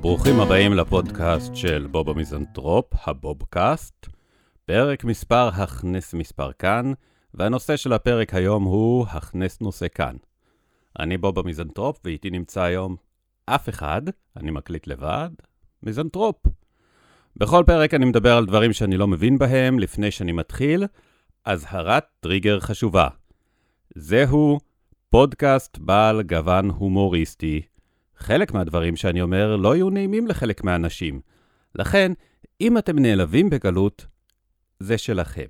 ברוכים הבאים לפודקאסט של בוב המיזנטרופ, הבובקאסט. פרק מספר הכנס מספר כאן, והנושא של הפרק היום הוא הכנס נושא כאן. אני בוב המיזנטרופ, ואיתי נמצא היום אף אחד, אני מקליט לבד, מיזנטרופ. בכל פרק אני מדבר על דברים שאני לא מבין בהם לפני שאני מתחיל, אזהרת טריגר חשובה. זהו פודקאסט בעל גוון הומוריסטי. חלק מהדברים שאני אומר לא יהיו נעימים לחלק מהאנשים. לכן, אם אתם נעלבים בגלות, זה שלכם.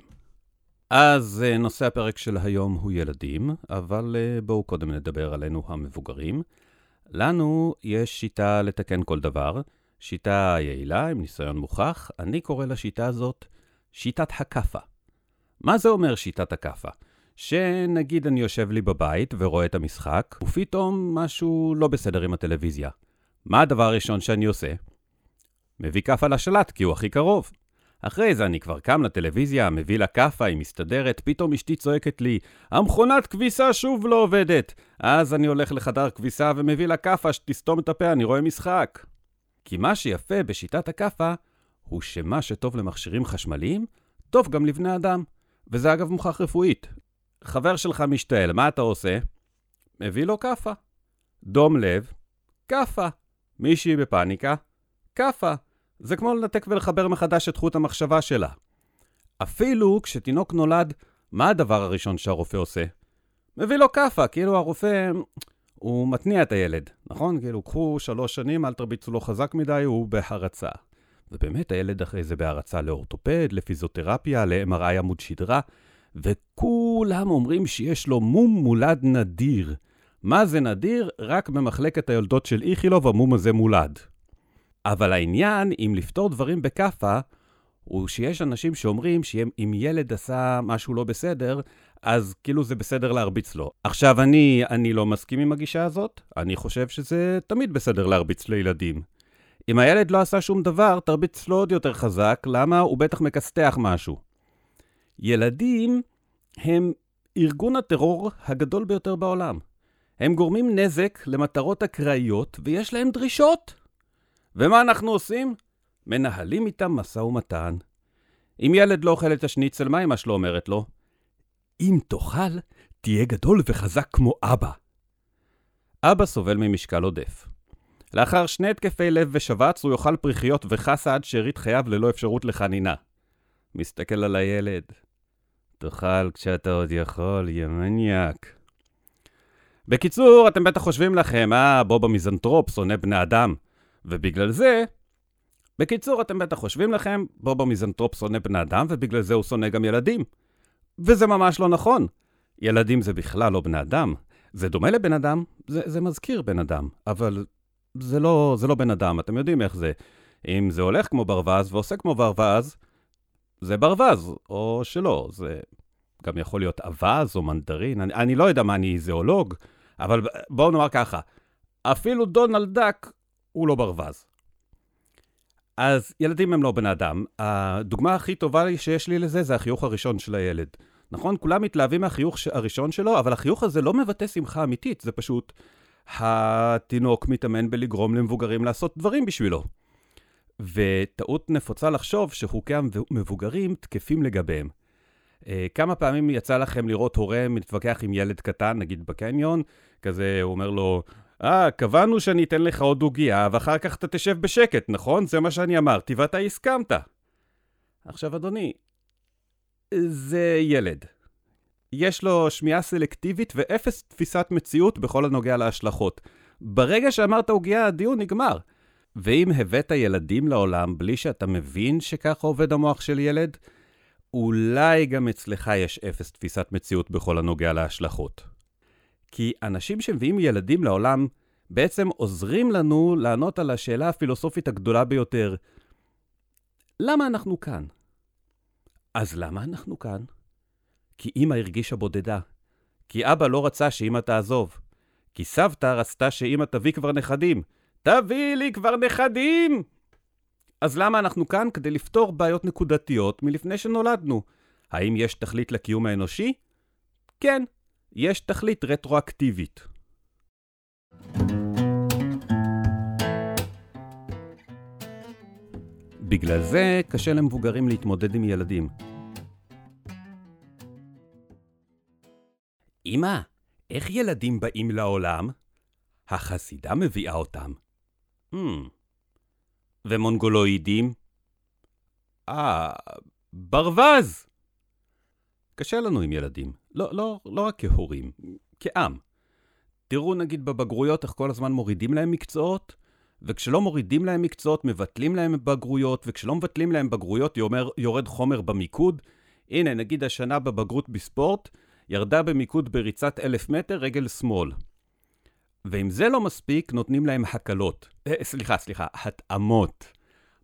אז אה, נושא הפרק של היום הוא ילדים, אבל אה, בואו קודם נדבר עלינו המבוגרים. לנו יש שיטה לתקן כל דבר, שיטה יעילה עם ניסיון מוכח, אני קורא לשיטה הזאת שיטת הכאפה. מה זה אומר שיטת הכאפה? שנגיד אני יושב לי בבית ורואה את המשחק, ופתאום משהו לא בסדר עם הטלוויזיה. מה הדבר הראשון שאני עושה? מביא כאפה לשלט, כי הוא הכי קרוב. אחרי זה אני כבר קם לטלוויזיה, מביא לה כאפה, היא מסתדרת, פתאום אשתי צועקת לי, המכונת כביסה שוב לא עובדת. אז אני הולך לחדר כביסה ומביא לה כאפה שתסתום את הפה, אני רואה משחק. כי מה שיפה בשיטת הכאפה, הוא שמה שטוב למכשירים חשמליים, טוב גם לבני אדם. וזה אגב מוכח רפואית. חבר שלך משתעל, מה אתה עושה? מביא לו כאפה. דום לב, כאפה. מישהי בפאניקה, כאפה. זה כמו לנתק ולחבר מחדש את חוט המחשבה שלה. אפילו כשתינוק נולד, מה הדבר הראשון שהרופא עושה? מביא לו כאפה, כאילו הרופא, הוא מתניע את הילד, נכון? כאילו, קחו שלוש שנים, אל תרביצו לו חזק מדי, הוא בהרצה. ובאמת הילד אחרי זה בהרצה לאורתופד, לפיזיותרפיה, ל-MRI עמוד שדרה, וכולם אומרים שיש לו מום מולד נדיר. מה זה נדיר? רק במחלקת היולדות של איכילוב המום הזה מולד. אבל העניין עם לפתור דברים בכאפה, הוא שיש אנשים שאומרים שאם ילד עשה משהו לא בסדר, אז כאילו זה בסדר להרביץ לו. עכשיו, אני, אני לא מסכים עם הגישה הזאת, אני חושב שזה תמיד בסדר להרביץ לילדים. אם הילד לא עשה שום דבר, תרביץ לו עוד יותר חזק, למה? הוא בטח מכסתח משהו. ילדים הם ארגון הטרור הגדול ביותר בעולם. הם גורמים נזק למטרות אקראיות, ויש להם דרישות. ומה אנחנו עושים? מנהלים איתם משא ומתן. אם ילד לא אוכל את השניצל, מה אמא שלו אומרת לו? אם תאכל, תהיה גדול וחזק כמו אבא. אבא סובל ממשקל עודף. לאחר שני התקפי לב ושבץ, הוא יאכל פריכיות וחסה עד שארית חייו ללא אפשרות לחנינה. מסתכל על הילד. תאכל כשאתה עוד יכול, יא מניאק. בקיצור, אתם בטח חושבים לכם, אה, בוב המיזנטרופ שונא בני אדם. ובגלל זה... בקיצור, אתם בטח חושבים לכם, בוב המיזנטרופ שונא בני אדם, ובגלל זה הוא שונא גם ילדים. וזה ממש לא נכון. ילדים זה בכלל לא בני אדם. זה דומה לבן אדם, זה, זה מזכיר בן אדם, אבל זה לא, זה לא בן אדם, אתם יודעים איך זה. אם זה הולך כמו ברווז ועושה כמו ברווז, זה ברווז, או שלא. זה גם יכול להיות אווז או מנדרין, אני, אני לא יודע מה אני זואולוג, אבל בואו נאמר ככה, אפילו דונלד דאק הוא לא ברווז. אז ילדים הם לא בן אדם. הדוגמה הכי טובה שיש לי לזה זה החיוך הראשון של הילד. נכון? כולם מתלהבים מהחיוך הראשון שלו, אבל החיוך הזה לא מבטא שמחה אמיתית, זה פשוט התינוק מתאמן בלגרום למבוגרים לעשות דברים בשבילו. וטעות נפוצה לחשוב שחוקי המבוגרים תקפים לגביהם. אה, כמה פעמים יצא לכם לראות הורה מתווכח עם ילד קטן, נגיד בקניון, כזה הוא אומר לו, אה, קבענו שאני אתן לך עוד עוגייה, ואחר כך אתה תשב בשקט, נכון? זה מה שאני אמרתי, ואתה הסכמת. עכשיו, אדוני, זה ילד. יש לו שמיעה סלקטיבית ואפס תפיסת מציאות בכל הנוגע להשלכות. ברגע שאמרת עוגייה, הדיון נגמר. ואם הבאת ילדים לעולם בלי שאתה מבין שככה עובד המוח של ילד, אולי גם אצלך יש אפס תפיסת מציאות בכל הנוגע להשלכות. כי אנשים שמביאים ילדים לעולם בעצם עוזרים לנו לענות על השאלה הפילוסופית הגדולה ביותר, למה אנחנו כאן? אז למה אנחנו כאן? כי אמא הרגישה בודדה. כי אבא לא רצה שאמא תעזוב. כי סבתא רצתה שאמא תביא כבר נכדים. תביא לי כבר נכדים! אז למה אנחנו כאן? כדי לפתור בעיות נקודתיות מלפני שנולדנו. האם יש תכלית לקיום האנושי? כן, יש תכלית רטרואקטיבית. בגלל זה קשה למבוגרים להתמודד עם ילדים. אמא, איך ילדים באים לעולם? החסידה מביאה אותם. Hmm. ומונגולואידים? אה, ברווז! קשה לנו עם ילדים. לא, לא, לא רק כהורים, כעם. תראו נגיד בבגרויות איך כל הזמן מורידים להם מקצועות, וכשלא מורידים להם מקצועות, מבטלים להם בגרויות, וכשלא מבטלים להם בגרויות, יורד חומר במיקוד. הנה, נגיד השנה בבגרות בספורט, ירדה במיקוד בריצת אלף מטר, רגל שמאל. ואם זה לא מספיק, נותנים להם הקלות. אה, סליחה, סליחה, התאמות.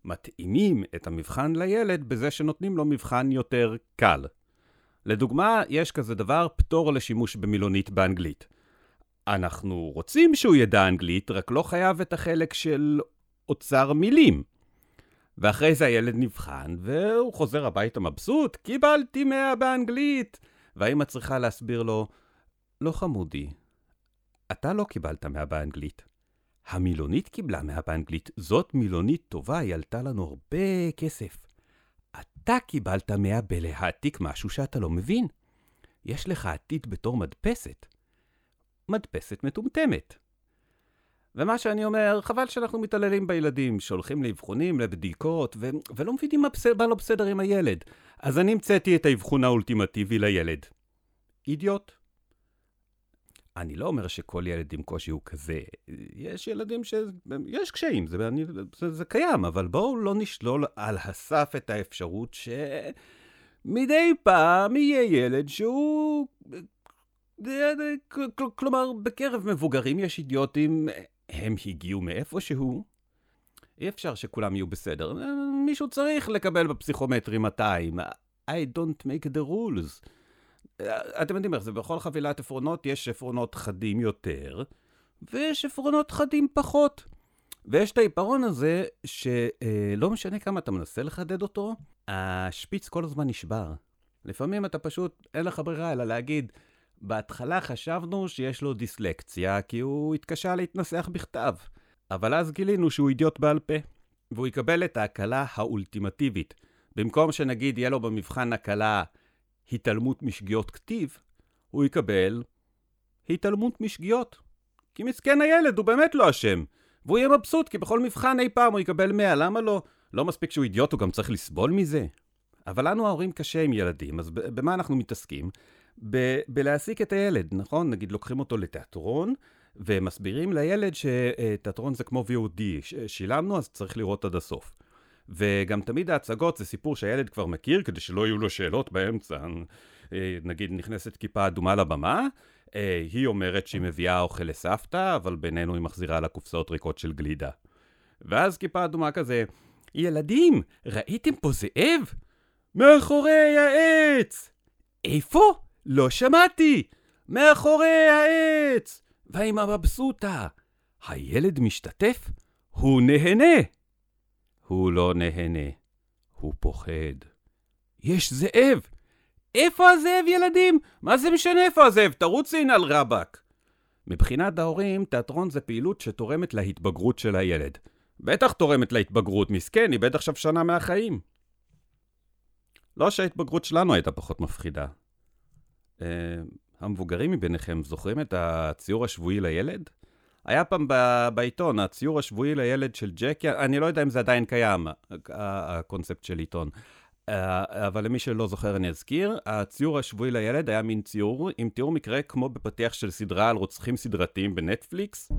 מתאימים את המבחן לילד בזה שנותנים לו מבחן יותר קל. לדוגמה, יש כזה דבר פטור לשימוש במילונית באנגלית. אנחנו רוצים שהוא ידע אנגלית, רק לא חייב את החלק של אוצר מילים. ואחרי זה הילד נבחן, והוא חוזר הביתה מבסוט, קיבלתי 100 באנגלית. והאמא צריכה להסביר לו, לא חמודי, אתה לא קיבלת 100 באנגלית. המילונית קיבלה 100 באנגלית, זאת מילונית טובה, היא עלתה לנו הרבה כסף. אתה קיבלת 100 בלהעתיק משהו שאתה לא מבין. יש לך עתיד בתור מדפסת. מדפסת מטומטמת. ומה שאני אומר, חבל שאנחנו מתעללים בילדים, שהולכים לאבחונים, לבדיקות, ו- ולא מבינים מה, מה לא בסדר עם הילד. אז אני המצאתי את האבחון האולטימטיבי לילד. אידיוט. אני לא אומר שכל ילד עם קושי הוא כזה. יש ילדים ש... יש קשיים, זה, אני, זה, זה קיים, אבל בואו לא נשלול על הסף את האפשרות שמדי פעם יהיה ילד שהוא... כלומר, בקרב מבוגרים יש אידיוטים, הם הגיעו מאיפשהו. אי אפשר שכולם יהיו בסדר. מישהו צריך לקבל בפסיכומטרי 200. I don't make the rules. אתם יודעים איך זה, בכל חבילת עפרונות יש עפרונות חדים יותר, ויש עפרונות חדים פחות. ויש את העיפרון הזה, שלא משנה כמה אתה מנסה לחדד אותו, השפיץ כל הזמן נשבר. לפעמים אתה פשוט, אין לך ברירה אלא להגיד, בהתחלה חשבנו שיש לו דיסלקציה, כי הוא התקשה להתנסח בכתב. אבל אז גילינו שהוא אידיוט בעל פה, והוא יקבל את ההקלה האולטימטיבית. במקום שנגיד יהיה לו במבחן הקלה התעלמות משגיאות כתיב, הוא יקבל התעלמות משגיאות. כי מסכן הילד, הוא באמת לא אשם. והוא יהיה מבסוט, כי בכל מבחן אי פעם הוא יקבל 100, למה לא? לא מספיק שהוא אידיוט, הוא גם צריך לסבול מזה. אבל לנו ההורים קשה עם ילדים, אז במה אנחנו מתעסקים? ב- בלהעסיק את הילד, נכון? נגיד לוקחים אותו לתיאטרון, ומסבירים לילד שתיאטרון זה כמו VOD, שילמנו אז צריך לראות עד הסוף. וגם תמיד ההצגות זה סיפור שהילד כבר מכיר, כדי שלא יהיו לו שאלות באמצע. אה, נגיד נכנסת כיפה אדומה לבמה, אה, היא אומרת שהיא מביאה אוכל לסבתא, אבל בינינו היא מחזירה לה קופסאות ריקות של גלידה. ואז כיפה אדומה כזה, ילדים, ראיתם פה זאב? מאחורי העץ! איפה? לא שמעתי! מאחורי העץ! והאמא מבסוטה. הילד משתתף? הוא נהנה! הוא לא נהנה, הוא פוחד. יש זאב! איפה הזאב, ילדים? מה זה משנה איפה הזאב? תרוצי על רבאק. מבחינת ההורים, תיאטרון זה פעילות שתורמת להתבגרות של הילד. בטח תורמת להתבגרות, מסכן, איבד עכשיו שנה מהחיים. לא שההתבגרות שלנו הייתה פחות מפחידה. המבוגרים מביניכם זוכרים את הציור השבועי לילד? היה פעם בעיתון, הציור השבועי לילד של ג'קי, אני לא יודע אם זה עדיין קיים, הקונספט של עיתון. אה, אבל למי שלא זוכר אני אזכיר, הציור השבועי לילד היה מין ציור עם תיאור מקרה כמו בפתיח של סדרה על רוצחים סדרתיים בנטפליקס.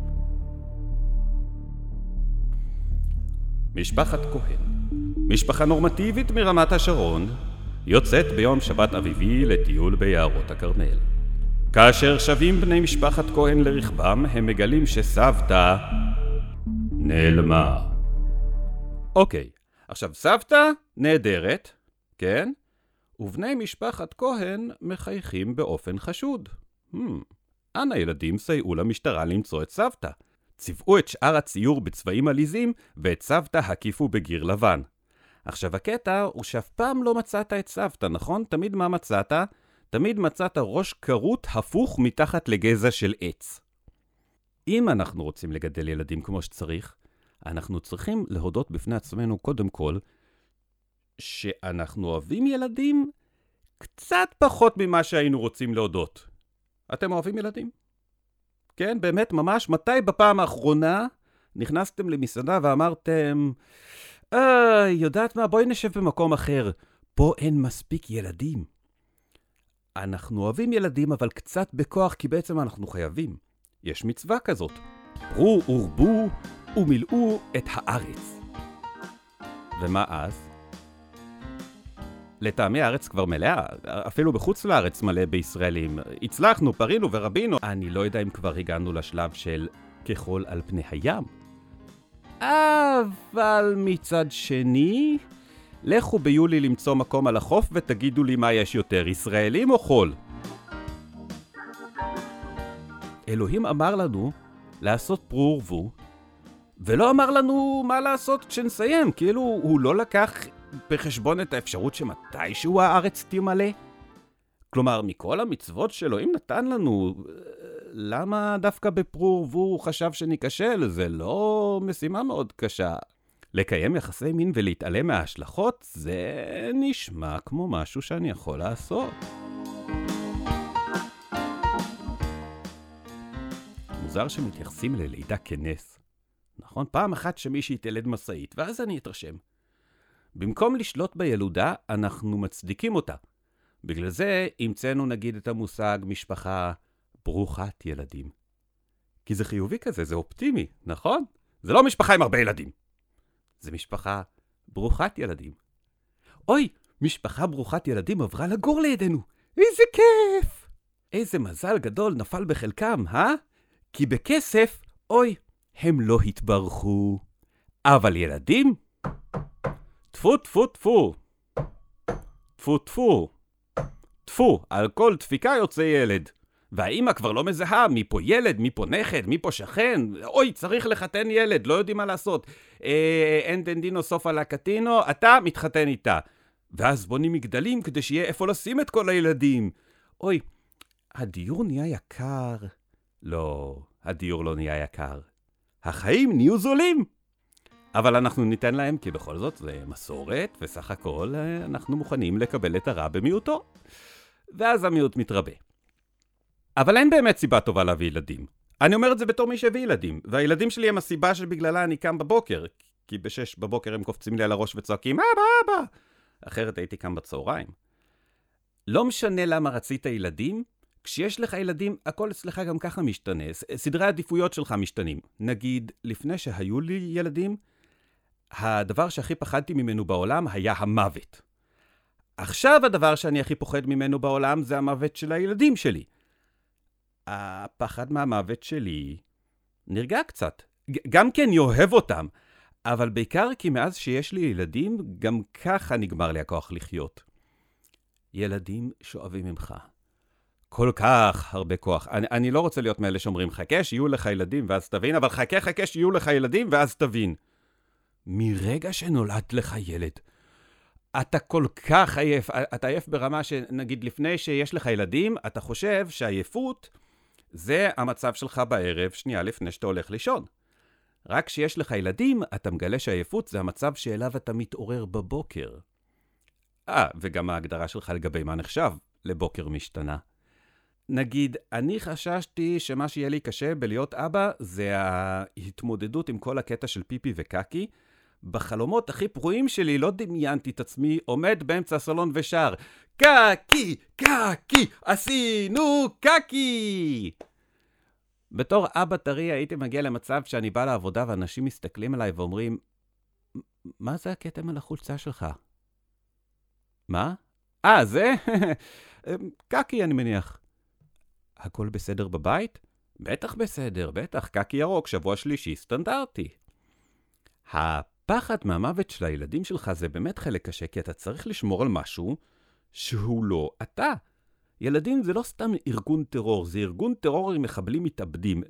משפחת כהן, משפחה נורמטיבית מרמת השרון, יוצאת ביום שבת אביבי לטיול ביערות הכרמל. כאשר שבים בני משפחת כהן לרכבם, הם מגלים שסבתא נעלמה. אוקיי, עכשיו סבתא נהדרת, כן? ובני משפחת כהן מחייכים באופן חשוד. Hmm, אנא ילדים סייעו למשטרה למצוא את סבתא. צבעו את שאר הציור בצבעים עליזים, ואת סבתא הקיפו בגיר לבן. עכשיו הקטע הוא שאף פעם לא מצאת את סבתא, נכון? תמיד מה מצאת? תמיד מצאת ראש כרות הפוך מתחת לגזע של עץ. אם אנחנו רוצים לגדל ילדים כמו שצריך, אנחנו צריכים להודות בפני עצמנו קודם כל, שאנחנו אוהבים ילדים קצת פחות ממה שהיינו רוצים להודות. אתם אוהבים ילדים? כן, באמת, ממש, מתי בפעם האחרונה נכנסתם למסעדה ואמרתם, אה, יודעת מה, בואי נשב במקום אחר, פה אין מספיק ילדים. אנחנו אוהבים ילדים, אבל קצת בכוח, כי בעצם אנחנו חייבים. יש מצווה כזאת. פרו ורבו ומילאו את הארץ. ומה אז? לטעמי הארץ כבר מלאה, אפילו בחוץ לארץ מלא בישראלים. הצלחנו, פרינו ורבינו. אני לא יודע אם כבר הגענו לשלב של כחול על פני הים. אבל מצד שני, לכו ביולי למצוא מקום על החוף ותגידו לי מה יש יותר, ישראלים או חול? אלוהים אמר לנו לעשות פרו ורבו, ולא אמר לנו מה לעשות כשנסיים, כאילו הוא לא לקח בחשבון את האפשרות שמתישהו הארץ תמלא? כלומר, מכל המצוות שאלוהים נתן לנו, למה דווקא בפרו ורבו הוא חשב שניכשל? זה לא משימה מאוד קשה. לקיים יחסי מין ולהתעלם מההשלכות, זה נשמע כמו משהו שאני יכול לעשות. מוזר שמתייחסים ללידה כנס. נכון? פעם אחת שמישהי תלד משאית, ואז אני אתרשם. במקום לשלוט בילודה, אנחנו מצדיקים אותה. בגלל זה המצאנו נגיד את המושג משפחה ברוכת ילדים. כי זה חיובי כזה, זה אופטימי, נכון? זה לא משפחה עם הרבה ילדים. זה משפחה ברוכת ילדים. אוי, משפחה ברוכת ילדים עברה לגור לידינו. איזה כיף! איזה מזל גדול נפל בחלקם, אה? כי בכסף, אוי, הם לא התברכו. אבל ילדים? טפו טפו טפו. טפו טפו. טפו, על כל דפיקה יוצא ילד. והאימא כבר לא מזהה מי פה ילד, מי פה נכד, מי פה שכן. אוי, צריך לחתן ילד, לא יודעים מה לעשות. אה, אין דנדינו סופה לה קטינו, אתה מתחתן איתה. ואז בונים מגדלים כדי שיהיה איפה לשים את כל הילדים. אוי, הדיור נהיה יקר. לא, הדיור לא נהיה יקר. החיים נהיו זולים. אבל אנחנו ניתן להם, כי בכל זאת זה מסורת, וסך הכל אה, אנחנו מוכנים לקבל את הרע במיעוטו. ואז המיעוט מתרבה. אבל אין באמת סיבה טובה להביא ילדים. אני אומר את זה בתור מי שהביא ילדים, והילדים שלי הם הסיבה שבגללה אני קם בבוקר, כי בשש בבוקר הם קופצים לי על הראש וצועקים, אבא, אבא! אחרת הייתי קם בצהריים. לא משנה למה רצית ילדים, כשיש לך ילדים, הכל אצלך גם ככה משתנה. סדרי העדיפויות שלך משתנים. נגיד, לפני שהיו לי ילדים, הדבר שהכי פחדתי ממנו בעולם היה המוות. עכשיו הדבר שאני הכי פוחד ממנו בעולם זה המוות של הילדים שלי. הפחד מהמוות שלי נרגע קצת. גם כי אני אוהב אותם, אבל בעיקר כי מאז שיש לי ילדים, גם ככה נגמר לי הכוח לחיות. ילדים שואבים ממך. כל כך הרבה כוח. אני, אני לא רוצה להיות מאלה שאומרים, חכה שיהיו לך ילדים ואז תבין, אבל חכה חכה שיהיו לך ילדים ואז תבין. מרגע שנולד לך ילד, אתה כל כך עייף, אתה עייף ברמה שנגיד לפני שיש לך ילדים, אתה חושב שעייפות זה המצב שלך בערב, שנייה לפני שאתה הולך לישון. רק כשיש לך ילדים, אתה מגלה שעייפות זה המצב שאליו אתה מתעורר בבוקר. אה, וגם ההגדרה שלך לגבי מה נחשב לבוקר משתנה. נגיד, אני חששתי שמה שיהיה לי קשה בלהיות אבא זה ההתמודדות עם כל הקטע של פיפי וקקי. בחלומות הכי פרועים שלי לא דמיינתי את עצמי עומד באמצע הסלון ושר קקי, קקי, עשינו קקי! בתור אבא טרי הייתי מגיע למצב שאני בא לעבודה ואנשים מסתכלים עליי ואומרים, מה זה הכתם על החולצה שלך? מה? אה, זה? קקי, אני מניח. הכל בסדר בבית? בטח בסדר, בטח, קקי ירוק, שבוע שלישי, סטנדרטי. הפחד מהמוות של הילדים שלך זה באמת חלק קשה, כי אתה צריך לשמור על משהו שהוא לא אתה. ילדים זה לא סתם ארגון טרור, זה ארגון טרור עם מחבלים מתאבדים.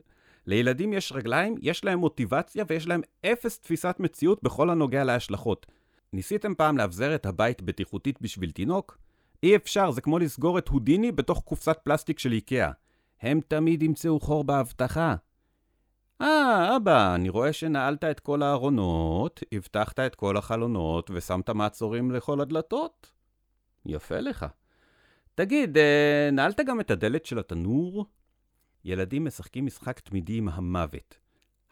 לילדים יש רגליים, יש להם מוטיבציה ויש להם אפס תפיסת מציאות בכל הנוגע להשלכות. ניסיתם פעם לאבזר את הבית בטיחותית בשביל תינוק? אי אפשר, זה כמו לסגור את הודיני בתוך קופסת פלסטיק של איקאה. הם תמיד ימצאו חור באבטחה. אה, אבא, אני רואה שנעלת את כל הארונות, הבטחת את כל החלונות ושמת מעצורים לכל הדלתות. יפה לך. תגיד, אה, נעלת גם את הדלת של התנור? ילדים משחקים משחק תמידי עם המוות.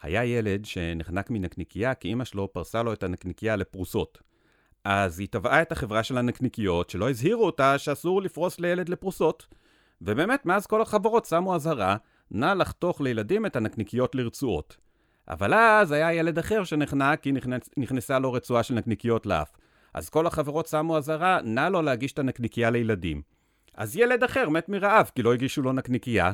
היה ילד שנחנק מנקניקייה כי אמא שלו פרסה לו את הנקניקייה לפרוסות. אז היא תבעה את החברה של הנקניקיות שלא הזהירו אותה שאסור לפרוס לילד לפרוסות. ובאמת, מאז כל החברות שמו אזהרה, נא לחתוך לילדים את הנקניקיות לרצועות. אבל אז היה ילד אחר שנחנק כי נכנס, נכנסה לו רצועה של נקניקיות לאף. אז כל החברות שמו אזהרה, נא לא להגיש את הנקניקייה לילדים. אז ילד אחר מת מרעב כי לא הגישו לו נקניקייה.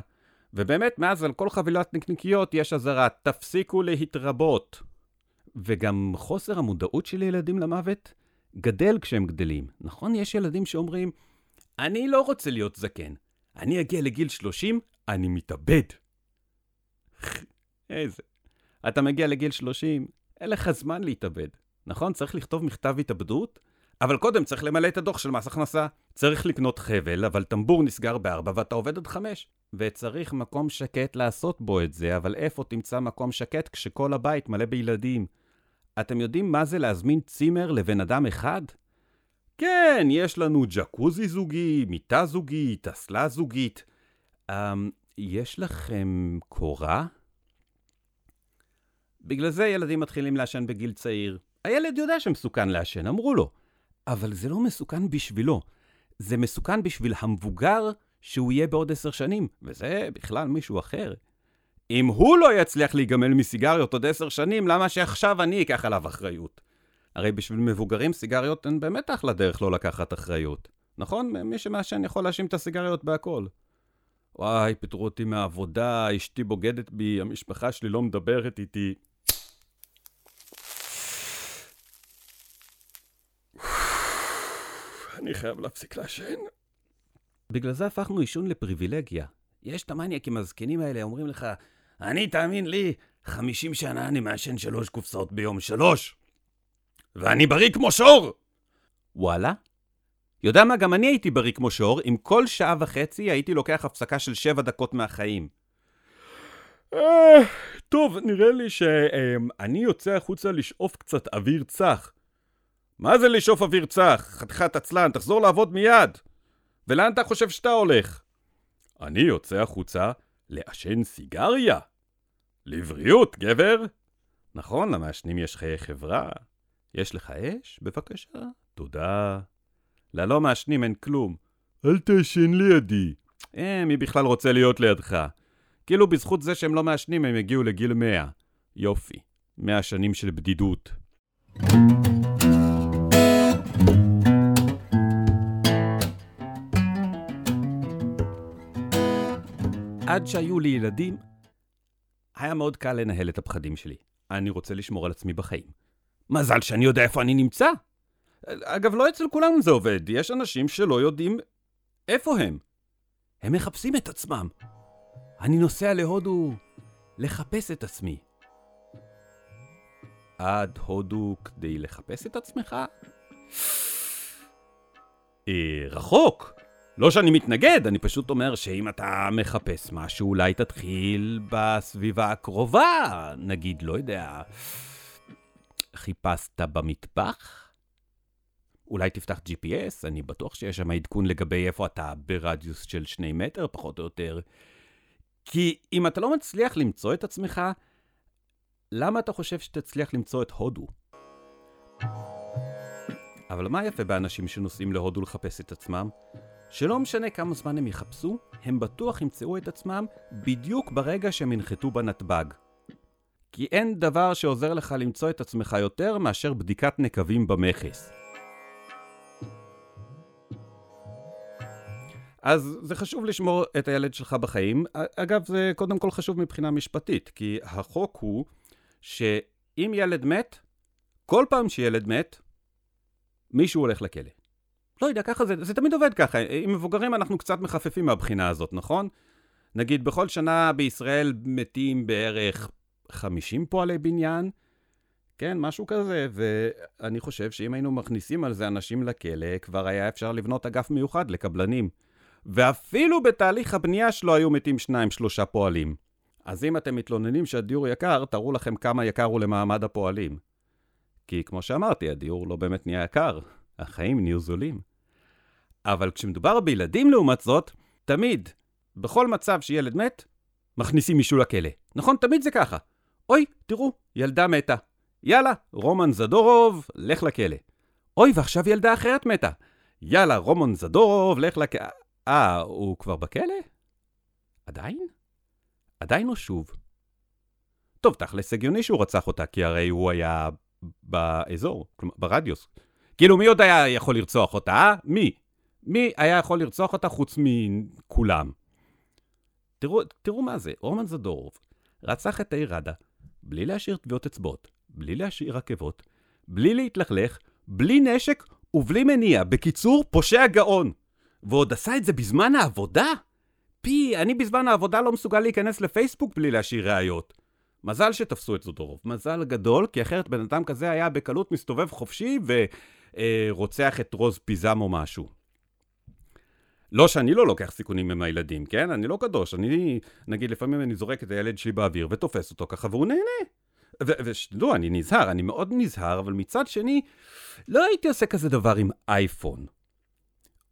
ובאמת, מאז על כל חבילת נקניקיות יש אזהרה, תפסיקו להתרבות. וגם חוסר המודעות של ילדים למוות גדל כשהם גדלים. נכון? יש ילדים שאומרים, אני לא רוצה להיות זקן. אני אגיע לגיל 30, אני מתאבד. איזה. אתה מגיע לגיל 30, אין לך זמן להתאבד. נכון? צריך לכתוב מכתב התאבדות, אבל קודם צריך למלא את הדוח של מס הכנסה. צריך לקנות חבל, אבל טמבור נסגר בארבע ואתה עובד עד חמש. וצריך מקום שקט לעשות בו את זה, אבל איפה תמצא מקום שקט כשכל הבית מלא בילדים? אתם יודעים מה זה להזמין צימר לבן אדם אחד? כן, יש לנו ג'קוזי זוגי, מיטה זוגית, אסלה זוגית. Um, יש לכם קורה? בגלל זה ילדים מתחילים לעשן בגיל צעיר. הילד יודע שמסוכן לעשן, אמרו לו. אבל זה לא מסוכן בשבילו. זה מסוכן בשביל המבוגר שהוא יהיה בעוד עשר שנים, וזה בכלל מישהו אחר. אם הוא לא יצליח להיגמל מסיגריות עוד עשר שנים, למה שעכשיו אני אקח עליו אחריות? הרי בשביל מבוגרים סיגריות הן באמת אחלה דרך לא לקחת אחריות. נכון? מי שמעשן יכול להאשים את הסיגריות בהכל. וואי, פיטרו אותי מהעבודה, אשתי בוגדת בי, המשפחה שלי לא מדברת איתי. אני חייב להפסיק לעשן. בגלל זה הפכנו עישון לפריבילגיה. יש את המניאקים הזקנים האלה, אומרים לך, אני, תאמין לי, 50 שנה אני מעשן שלוש קופסאות ביום, שלוש! ואני בריא כמו שור! וואלה? יודע מה, גם אני הייתי בריא כמו שור, אם כל שעה וחצי הייתי לוקח הפסקה של שבע דקות מהחיים. טוב, נראה לי שאני יוצא החוצה לשאוף קצת אוויר צח. מה זה לשאוף אוויר צח? חתיכת עצלן, תחזור לעבוד מיד! ולאן אתה חושב שאתה הולך? אני יוצא החוצה לעשן סיגריה. לבריאות, גבר! נכון, למעשנים יש חיי חברה. יש לך אש? בבקשה. תודה. ללא מעשנים אין כלום. אל תעשן לידי. אה, מי בכלל רוצה להיות לידך? כאילו בזכות זה שהם לא מעשנים הם הגיעו לגיל מאה. יופי. מאה שנים של בדידות. עד שהיו לי ילדים, היה מאוד קל לנהל את הפחדים שלי. אני רוצה לשמור על עצמי בחיים. מזל שאני יודע איפה אני נמצא. אגב, לא אצל כולם זה עובד. יש אנשים שלא יודעים איפה הם. הם מחפשים את עצמם. אני נוסע להודו לחפש את עצמי. עד הודו כדי לחפש את עצמך? אה, רחוק. לא שאני מתנגד, אני פשוט אומר שאם אתה מחפש משהו, אולי תתחיל בסביבה הקרובה. נגיד, לא יודע, חיפשת במטבח? אולי תפתח GPS, אני בטוח שיש שם עדכון לגבי איפה אתה ברדיוס של שני מטר, פחות או יותר. כי אם אתה לא מצליח למצוא את עצמך, למה אתה חושב שתצליח למצוא את הודו? אבל מה יפה באנשים שנוסעים להודו לחפש את עצמם? שלא משנה כמה זמן הם יחפשו, הם בטוח ימצאו את עצמם בדיוק ברגע שהם ינחתו בנתב"ג. כי אין דבר שעוזר לך למצוא את עצמך יותר מאשר בדיקת נקבים במכס. אז זה חשוב לשמור את הילד שלך בחיים. אגב, זה קודם כל חשוב מבחינה משפטית, כי החוק הוא שאם ילד מת, כל פעם שילד מת, מישהו הולך לכלא. לא יודע, ככה זה, זה תמיד עובד ככה. עם מבוגרים אנחנו קצת מחפפים מהבחינה הזאת, נכון? נגיד, בכל שנה בישראל מתים בערך 50 פועלי בניין, כן, משהו כזה, ואני חושב שאם היינו מכניסים על זה אנשים לכלא, כבר היה אפשר לבנות אגף מיוחד לקבלנים. ואפילו בתהליך הבנייה שלו היו מתים שניים, שלושה פועלים. אז אם אתם מתלוננים שהדיור יקר, תראו לכם כמה יקר הוא למעמד הפועלים. כי כמו שאמרתי, הדיור לא באמת נהיה יקר, החיים נהיו זולים. אבל כשמדובר בילדים לעומת זאת, תמיד, בכל מצב שילד מת, מכניסים מישהו לכלא. נכון? תמיד זה ככה. אוי, תראו, ילדה מתה. יאללה, רומן זדורוב, לך לכלא. אוי, ועכשיו ילדה אחרת מתה. יאללה, רומן זדורוב, לך לכלא. אה, הוא כבר בכלא? עדיין? עדיין או שוב? טוב, תכלס הגיוני שהוא רצח אותה, כי הרי הוא היה באזור, כלומר, ברדיוס. כאילו, מי עוד היה יכול לרצוח אותה, אה? מי? מי היה יכול לרצוח אותה חוץ מכולם? תראו, תראו מה זה, רומן זדורוב רצח את העיר ראדה, בלי להשאיר טביעות אצבעות, בלי להשאיר עקבות, בלי להתלכלך, בלי נשק ובלי מניע. בקיצור, פושע גאון. ועוד עשה את זה בזמן העבודה? פי, אני בזמן העבודה לא מסוגל להיכנס לפייסבוק בלי להשאיר ראיות. מזל שתפסו את זודורוב. מזל גדול, כי אחרת בן אדם כזה היה בקלות מסתובב חופשי ורוצח את רוז פיזם או משהו. לא שאני לא לוקח סיכונים עם הילדים, כן? אני לא קדוש. אני, נגיד, לפעמים אני זורק את הילד שלי באוויר ותופס אותו ככה והוא נהנה. ושתדעו, אני נזהר, אני מאוד נזהר, אבל מצד שני, לא הייתי עושה כזה דבר עם אייפון.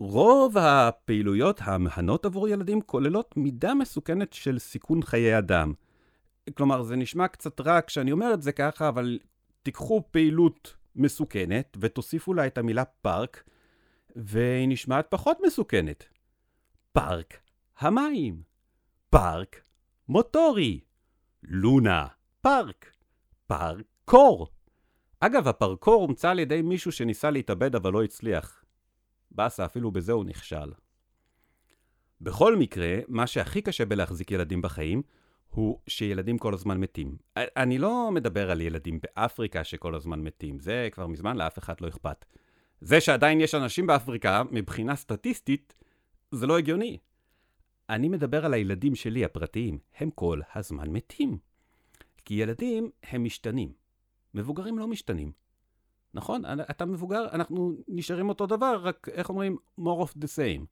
רוב הפעילויות המהנות עבור ילדים כוללות מידה מסוכנת של סיכון חיי אדם. כלומר, זה נשמע קצת רע כשאני אומר את זה ככה, אבל תיקחו פעילות מסוכנת ותוסיפו לה את המילה פארק, והיא נשמעת פחות מסוכנת. פארק המים. פארק מוטורי. לונה. פארק. פארקור. אגב, הפרקור הומצא על ידי מישהו שניסה להתאבד אבל לא הצליח. באסה, אפילו בזה הוא נכשל. בכל מקרה, מה שהכי קשה בלהחזיק ילדים בחיים, הוא שילדים כל הזמן מתים. אני לא מדבר על ילדים באפריקה שכל הזמן מתים, זה כבר מזמן לאף אחד לא אכפת. זה שעדיין יש אנשים באפריקה, מבחינה סטטיסטית, זה לא הגיוני. אני מדבר על הילדים שלי, הפרטיים. הם כל הזמן מתים. כי ילדים הם משתנים. מבוגרים לא משתנים. נכון? אתה מבוגר, אנחנו נשארים אותו דבר, רק איך אומרים? more of the same.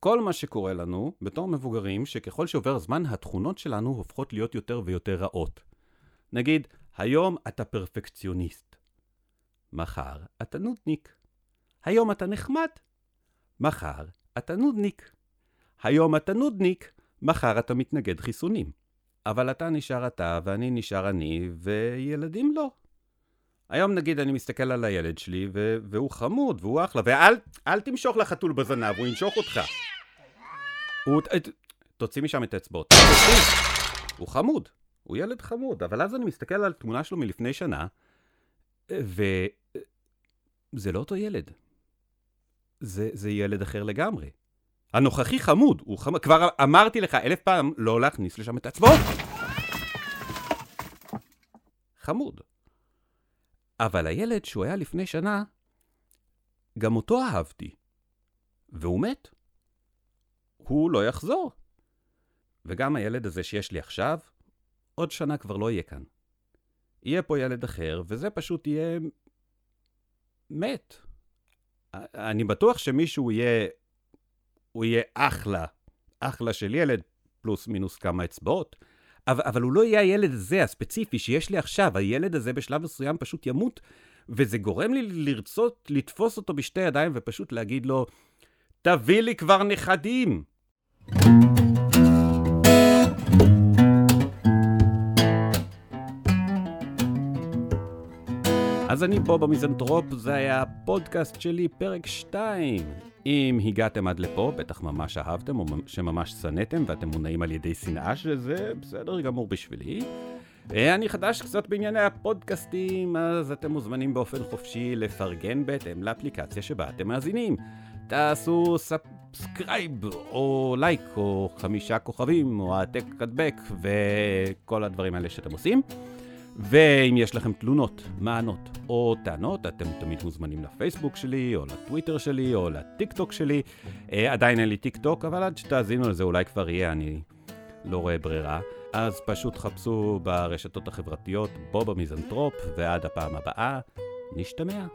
כל מה שקורה לנו בתור מבוגרים, שככל שעובר זמן, התכונות שלנו הופכות להיות יותר ויותר רעות. נגיד, היום אתה פרפקציוניסט. מחר אתה נודניק. היום אתה נחמד. מחר אתה נודניק. היום אתה נודניק, מחר אתה מתנגד חיסונים. אבל אתה נשאר אתה, ואני נשאר אני, וילדים לא. היום נגיד אני מסתכל על הילד שלי, ו- והוא חמוד, והוא אחלה, ואל תמשוך לחתול בזנב, הוא ינשוך אותך. הוא... תוציא משם את האצבעות. הוא חמוד, הוא ילד חמוד, אבל אז אני מסתכל על תמונה שלו מלפני שנה, וזה לא אותו ילד. זה, זה ילד אחר לגמרי. הנוכחי חמוד, הוא חמוד. כבר אמרתי לך אלף פעם לא להכניס לשם את האצבעות. חמוד. אבל הילד שהוא היה לפני שנה, גם אותו אהבתי. והוא מת. הוא לא יחזור. וגם הילד הזה שיש לי עכשיו, עוד שנה כבר לא יהיה כאן. יהיה פה ילד אחר, וזה פשוט יהיה... מת. אני בטוח שמישהו יהיה... הוא יהיה אחלה, אחלה של ילד, פלוס מינוס כמה אצבעות, אבל, אבל הוא לא יהיה הילד הזה, הספציפי, שיש לי עכשיו. הילד הזה בשלב מסוים פשוט ימות, וזה גורם לי לרצות לתפוס אותו בשתי ידיים ופשוט להגיד לו, תביא לי כבר נכדים! אז אני בוב המיזנטרופ, זה היה הפודקאסט שלי, פרק 2. אם הגעתם עד לפה, בטח ממש אהבתם, או שממש שנאתם, ואתם מונעים על ידי שנאה, שזה בסדר גמור בשבילי. אני חדש קצת בענייני הפודקאסטים, אז אתם מוזמנים באופן חופשי לפרגן בהתאם לאפליקציה שבה אתם מאזינים. תעשו subscribe, או לייק, או חמישה כוכבים, או העתק הדבק, וכל הדברים האלה שאתם עושים. ואם יש לכם תלונות, מענות או טענות, אתם תמיד מוזמנים לפייסבוק שלי, או לטוויטר שלי, או לטיק טוק שלי. אה, עדיין אין לי טיק טוק, אבל עד שתאזינו לזה אולי כבר יהיה, אני לא רואה ברירה, אז פשוט חפשו ברשתות החברתיות בוב המיזנטרופ, ועד הפעם הבאה, נשתמע.